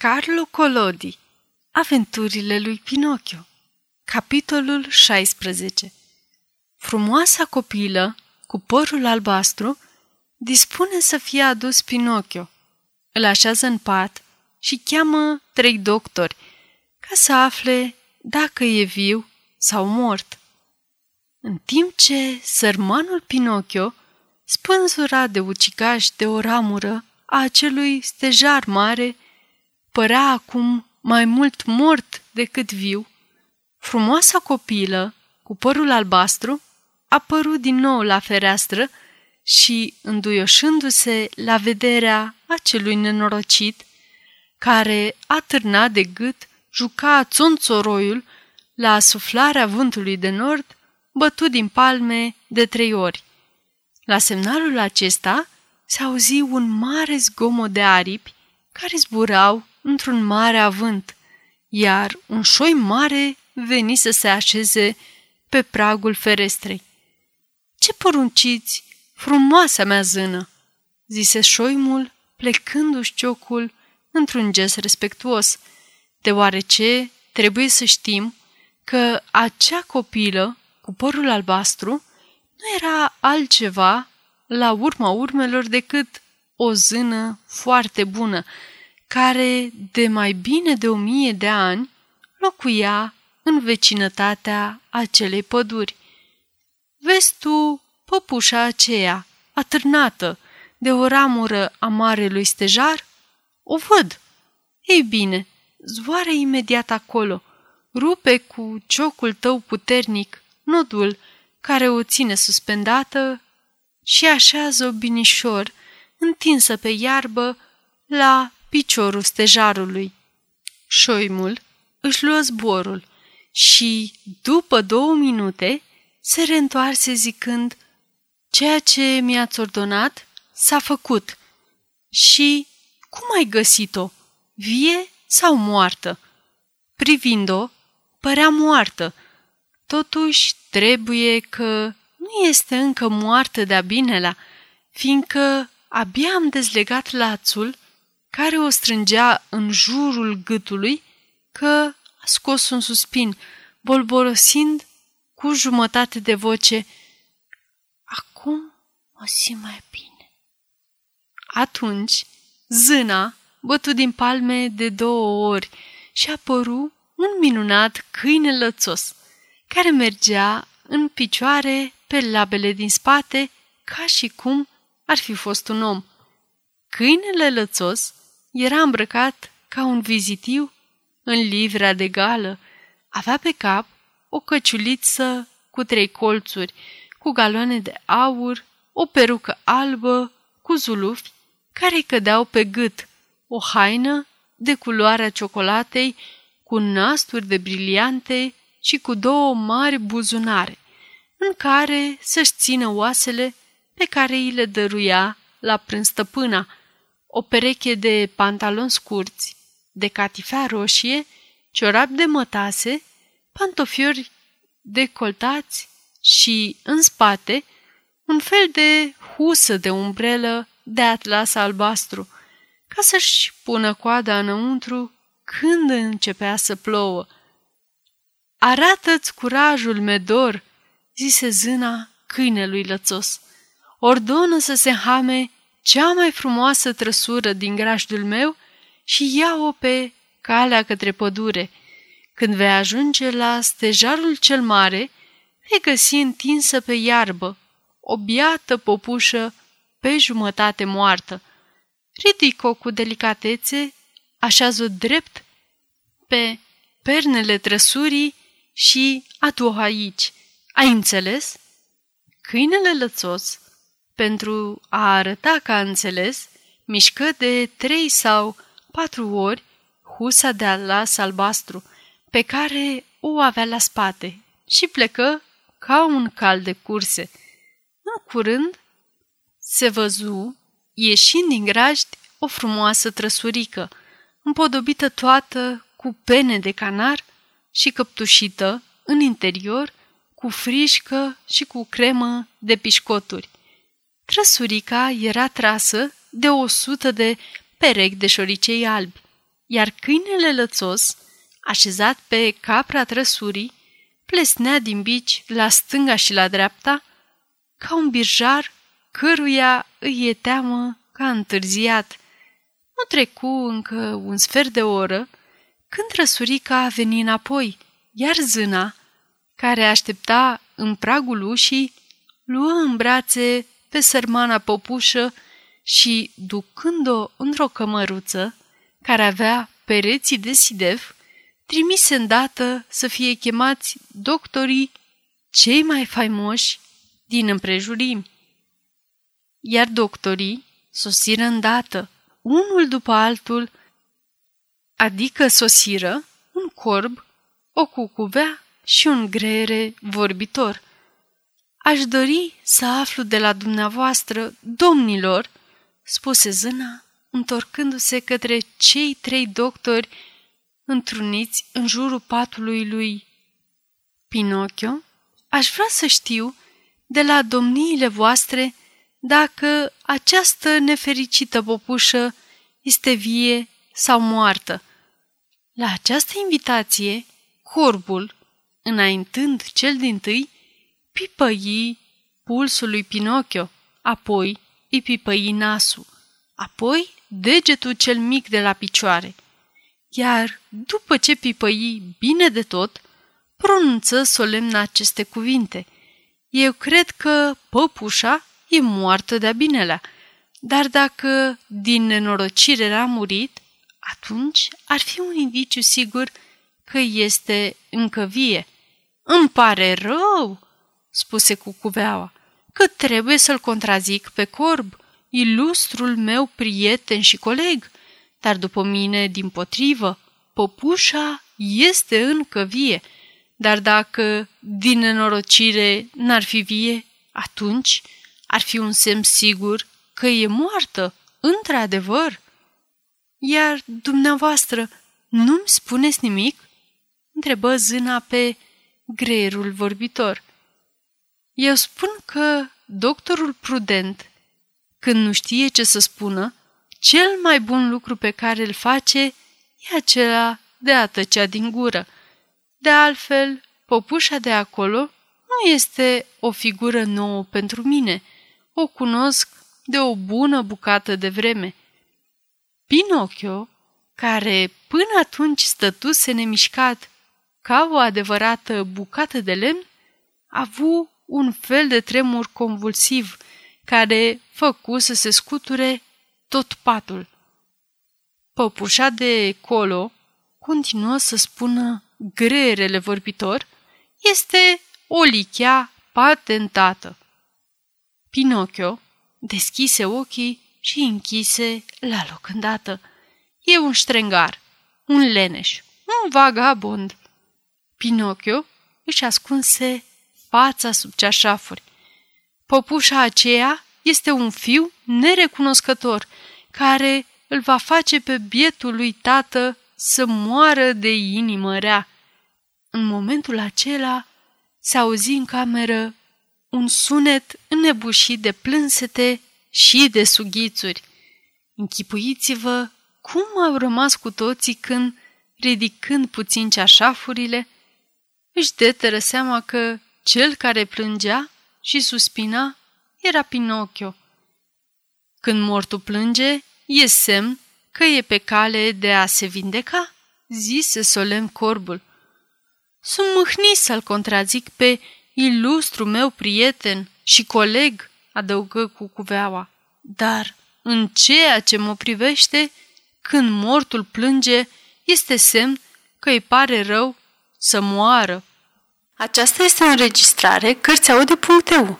Carlo Collodi Aventurile lui Pinocchio Capitolul 16 Frumoasa copilă, cu părul albastru, dispune să fie adus Pinocchio. Îl așează în pat și cheamă trei doctori ca să afle dacă e viu sau mort. În timp ce sărmanul Pinocchio, spânzura de ucigaș de o ramură a acelui stejar mare, părea acum mai mult mort decât viu, frumoasa copilă, cu părul albastru, a părut din nou la fereastră și, înduioșându-se la vederea acelui nenorocit, care, atârnat de gât, juca țonțoroiul la suflarea vântului de nord, bătut din palme de trei ori. La semnalul acesta se auzi un mare zgomot de aripi care zburau într-un mare avânt, iar un șoi mare veni să se așeze pe pragul ferestrei. Ce porunciți, frumoasa mea zână!" zise șoimul, plecându-și ciocul într-un gest respectuos, deoarece trebuie să știm că acea copilă cu părul albastru nu era altceva la urma urmelor decât o zână foarte bună, care de mai bine de o mie de ani locuia în vecinătatea acelei păduri. Vezi tu păpușa aceea, atârnată de o ramură a marelui stejar? O văd. Ei bine, zboară imediat acolo, rupe cu ciocul tău puternic nodul care o ține suspendată și așează-o binișor, întinsă pe iarbă, la piciorul stejarului. Șoimul își luă zborul și, după două minute, se reîntoarse zicând Ceea ce mi-ați ordonat s-a făcut. Și cum ai găsit-o? Vie sau moartă? Privind-o, părea moartă. Totuși, trebuie că nu este încă moartă de-a binelea, fiindcă abia am dezlegat lațul care o strângea în jurul gâtului, că a scos un suspin, bolborosind cu jumătate de voce. Acum o simt mai bine. Atunci, zâna bătu din palme de două ori și apăru un minunat câine lățos, care mergea în picioare pe labele din spate, ca și cum ar fi fost un om. Câinele lățos era îmbrăcat ca un vizitiu în livrea de gală. Avea pe cap o căciuliță cu trei colțuri, cu galoane de aur, o perucă albă cu zulufi care îi cădeau pe gât, o haină de culoarea ciocolatei cu nasturi de briliante și cu două mari buzunare, în care să-și țină oasele pe care îi le dăruia la prânz stăpâna, o pereche de pantaloni scurți, de catifea roșie, ciorapi de mătase, pantofiori decoltați și, în spate, un fel de husă de umbrelă de atlas albastru, ca să-și pună coada înăuntru când începea să plouă. Arată-ți curajul, Medor, zise zâna câinelui lățos. Ordonă să se hame cea mai frumoasă trăsură din grajdul meu și ia-o pe calea către pădure. Când vei ajunge la stejarul cel mare, vei găsi întinsă pe iarbă o biată popușă pe jumătate moartă. Ridic-o cu delicatețe, așează drept pe pernele trăsurii și adu-o aici. Ai înțeles? Câinele lățos pentru a arăta că a înțeles, mișcă de trei sau patru ori husa de alas albastru, pe care o avea la spate, și plecă ca un cal de curse. În curând se văzu, ieșind din grajd, o frumoasă trăsurică, împodobită toată cu pene de canar și căptușită, în interior, cu frișcă și cu cremă de pișcoturi. Trăsurica era trasă de o sută de perechi de șoricei albi. iar câinele lățos, așezat pe capra trăsurii, plesnea din bici la stânga și la dreapta, ca un birjar căruia îi e teamă ca întârziat. Nu trecu încă un sfert de oră când răsurica a venit înapoi, iar zâna, care aștepta în pragul ușii, luă în brațe pe sărmana popușă și, ducând-o într-o cămăruță, care avea pereții de sidev, trimise îndată să fie chemați doctorii cei mai faimoși din împrejurimi. Iar doctorii sosiră îndată, unul după altul, adică sosiră un corb, o cucuvea și un greiere vorbitor. Aș dori să aflu de la dumneavoastră, domnilor, spuse zâna, întorcându-se către cei trei doctori întruniți în jurul patului lui Pinocchio, aș vrea să știu de la domniile voastre dacă această nefericită popușă este vie sau moartă. La această invitație, corbul, înaintând cel din tâi, pipăi pulsul lui Pinocchio, apoi îi pipăi nasul, apoi degetul cel mic de la picioare. Iar după ce pipăi bine de tot, pronunță solemn aceste cuvinte. Eu cred că păpușa e moartă de-a binelea, dar dacă din nenorocire a murit, atunci ar fi un indiciu sigur că este încă vie. Îmi pare rău, spuse cucuveaua, că trebuie să-l contrazic pe corb, ilustrul meu prieten și coleg, dar după mine, din potrivă, păpușa este încă vie, dar dacă din nenorocire n-ar fi vie, atunci ar fi un semn sigur că e moartă, într-adevăr. Iar dumneavoastră nu-mi spuneți nimic? întrebă zâna pe greierul vorbitor. Eu spun că doctorul prudent, când nu știe ce să spună, cel mai bun lucru pe care îl face e acela de a tăcea din gură. De altfel, popușa de acolo nu este o figură nouă pentru mine. O cunosc de o bună bucată de vreme. Pinocchio, care până atunci stătuse nemișcat ca o adevărată bucată de lemn, a avut un fel de tremur convulsiv care făcu să se scuture tot patul. Păpușa de colo continuă să spună greerele vorbitor, este o lichea patentată. Pinocchio deschise ochii și închise la loc îndată. E un ștrengar, un leneș, un vagabond. Pinocchio își ascunse fața sub ceașafuri. Popușa aceea este un fiu nerecunoscător, care îl va face pe bietul lui tată să moară de inimă rea. În momentul acela se auzi în cameră un sunet înnebușit de plânsete și de sughițuri. Închipuiți-vă cum au rămas cu toții când, ridicând puțin ceașafurile, își deteră seama că cel care plângea și suspina era Pinocchio. Când mortul plânge, e semn că e pe cale de a se vindeca, zise solemn corbul. Sunt mâhnit să-l contrazic pe ilustru meu prieten și coleg, adăugă cu cuveaua. Dar, în ceea ce mă privește, când mortul plânge, este semn că îi pare rău să moară. Aceasta este o înregistrare Cărțiaude.eu